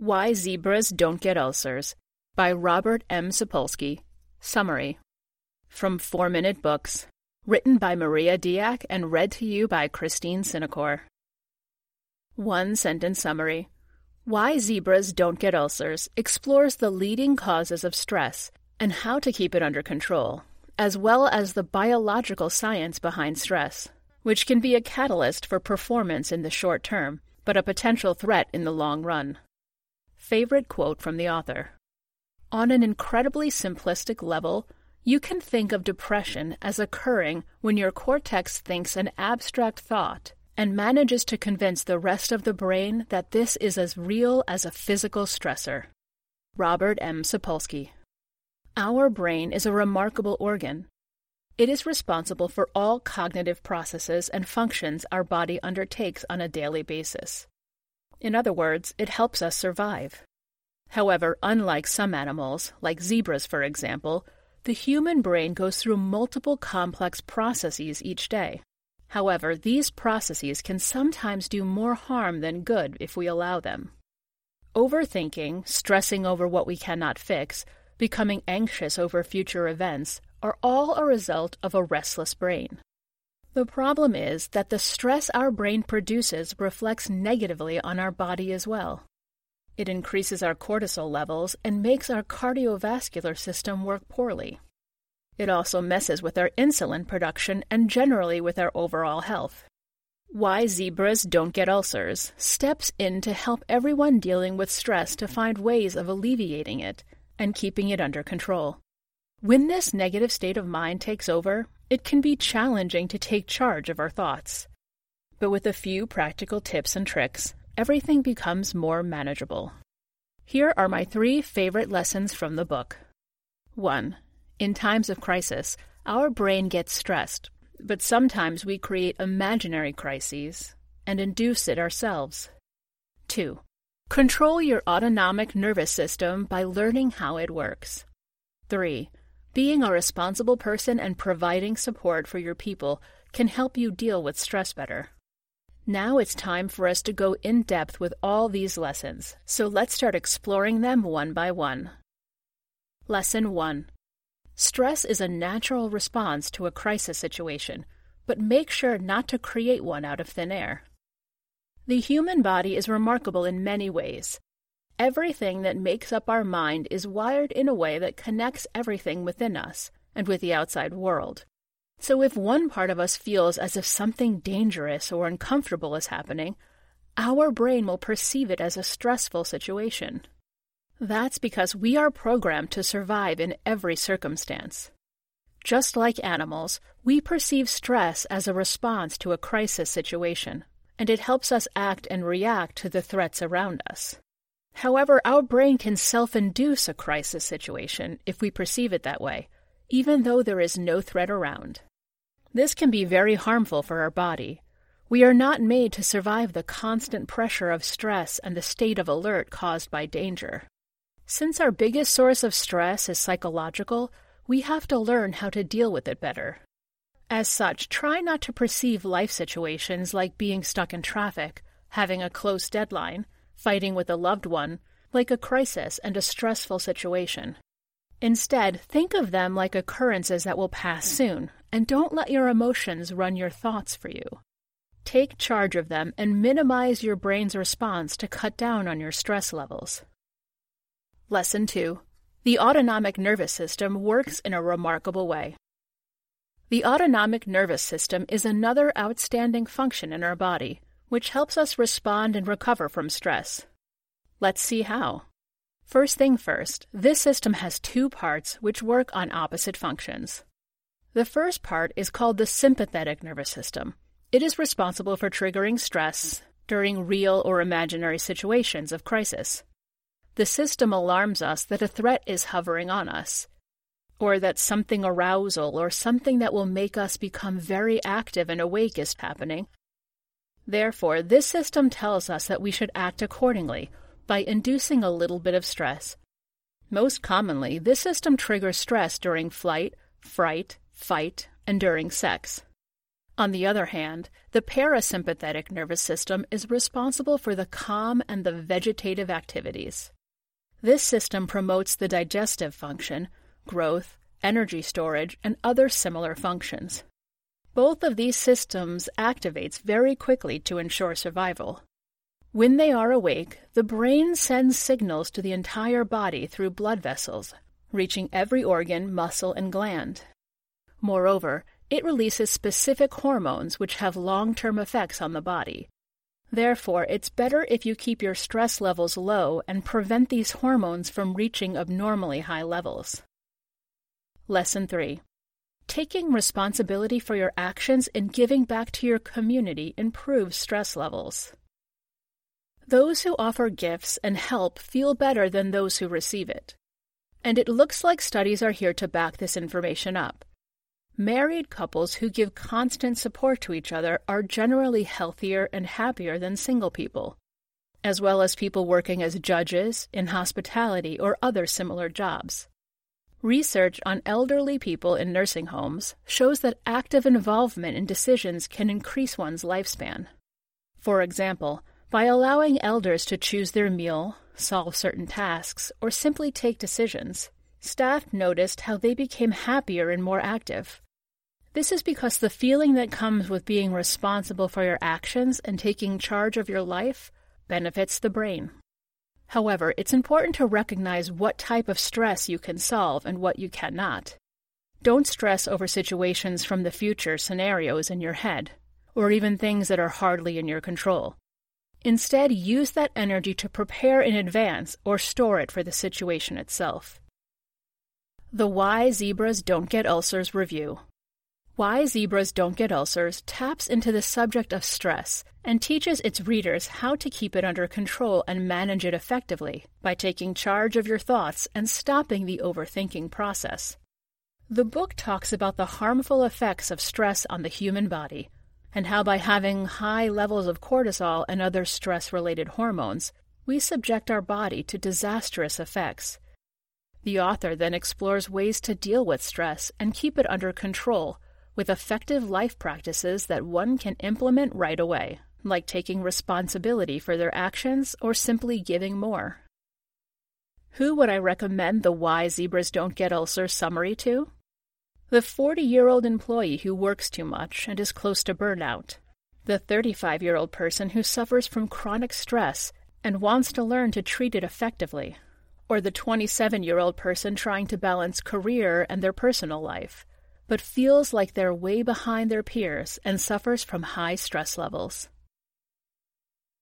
Why Zebras Don't Get Ulcers by Robert M. Sapolsky. Summary From Four Minute Books. Written by Maria Diak and read to you by Christine Sinacor. One sentence summary Why Zebras Don't Get Ulcers explores the leading causes of stress and how to keep it under control, as well as the biological science behind stress, which can be a catalyst for performance in the short term but a potential threat in the long run. Favorite quote from the author On an incredibly simplistic level, you can think of depression as occurring when your cortex thinks an abstract thought and manages to convince the rest of the brain that this is as real as a physical stressor. Robert M. Sapolsky. Our brain is a remarkable organ. It is responsible for all cognitive processes and functions our body undertakes on a daily basis. In other words, it helps us survive. However, unlike some animals, like zebras for example, the human brain goes through multiple complex processes each day. However, these processes can sometimes do more harm than good if we allow them. Overthinking, stressing over what we cannot fix, becoming anxious over future events, are all a result of a restless brain. The problem is that the stress our brain produces reflects negatively on our body as well. It increases our cortisol levels and makes our cardiovascular system work poorly. It also messes with our insulin production and generally with our overall health. Why Zebras Don't Get Ulcers steps in to help everyone dealing with stress to find ways of alleviating it and keeping it under control. When this negative state of mind takes over, it can be challenging to take charge of our thoughts. But with a few practical tips and tricks, everything becomes more manageable. Here are my three favorite lessons from the book. 1. In times of crisis, our brain gets stressed, but sometimes we create imaginary crises and induce it ourselves. 2. Control your autonomic nervous system by learning how it works. 3. Being a responsible person and providing support for your people can help you deal with stress better. Now it's time for us to go in depth with all these lessons, so let's start exploring them one by one. Lesson 1 Stress is a natural response to a crisis situation, but make sure not to create one out of thin air. The human body is remarkable in many ways. Everything that makes up our mind is wired in a way that connects everything within us and with the outside world. So if one part of us feels as if something dangerous or uncomfortable is happening, our brain will perceive it as a stressful situation. That's because we are programmed to survive in every circumstance. Just like animals, we perceive stress as a response to a crisis situation, and it helps us act and react to the threats around us. However, our brain can self induce a crisis situation if we perceive it that way, even though there is no threat around. This can be very harmful for our body. We are not made to survive the constant pressure of stress and the state of alert caused by danger. Since our biggest source of stress is psychological, we have to learn how to deal with it better. As such, try not to perceive life situations like being stuck in traffic, having a close deadline, fighting with a loved one, like a crisis and a stressful situation. Instead, think of them like occurrences that will pass soon, and don't let your emotions run your thoughts for you. Take charge of them and minimize your brain's response to cut down on your stress levels. Lesson 2 The autonomic nervous system works in a remarkable way. The autonomic nervous system is another outstanding function in our body which helps us respond and recover from stress. Let's see how. First thing first, this system has two parts which work on opposite functions. The first part is called the sympathetic nervous system. It is responsible for triggering stress during real or imaginary situations of crisis. The system alarms us that a threat is hovering on us, or that something arousal or something that will make us become very active and awake is happening, Therefore, this system tells us that we should act accordingly by inducing a little bit of stress. Most commonly, this system triggers stress during flight, fright, fight, and during sex. On the other hand, the parasympathetic nervous system is responsible for the calm and the vegetative activities. This system promotes the digestive function, growth, energy storage, and other similar functions. Both of these systems activates very quickly to ensure survival. When they are awake, the brain sends signals to the entire body through blood vessels, reaching every organ, muscle, and gland. Moreover, it releases specific hormones which have long term effects on the body. Therefore, it's better if you keep your stress levels low and prevent these hormones from reaching abnormally high levels. Lesson 3 Taking responsibility for your actions and giving back to your community improves stress levels. Those who offer gifts and help feel better than those who receive it. And it looks like studies are here to back this information up. Married couples who give constant support to each other are generally healthier and happier than single people, as well as people working as judges, in hospitality, or other similar jobs. Research on elderly people in nursing homes shows that active involvement in decisions can increase one's lifespan. For example, by allowing elders to choose their meal, solve certain tasks, or simply take decisions, staff noticed how they became happier and more active. This is because the feeling that comes with being responsible for your actions and taking charge of your life benefits the brain. However, it's important to recognize what type of stress you can solve and what you cannot. Don't stress over situations from the future scenarios in your head, or even things that are hardly in your control. Instead, use that energy to prepare in advance or store it for the situation itself. The Why Zebras Don't Get Ulcers review. Why Zebras Don't Get Ulcers taps into the subject of stress and teaches its readers how to keep it under control and manage it effectively by taking charge of your thoughts and stopping the overthinking process. The book talks about the harmful effects of stress on the human body and how by having high levels of cortisol and other stress related hormones, we subject our body to disastrous effects. The author then explores ways to deal with stress and keep it under control with effective life practices that one can implement right away, like taking responsibility for their actions or simply giving more. Who would I recommend the Why Zebras Don't Get Ulcers summary to? The 40 year old employee who works too much and is close to burnout. The 35 year old person who suffers from chronic stress and wants to learn to treat it effectively. Or the 27 year old person trying to balance career and their personal life but feels like they're way behind their peers and suffers from high stress levels.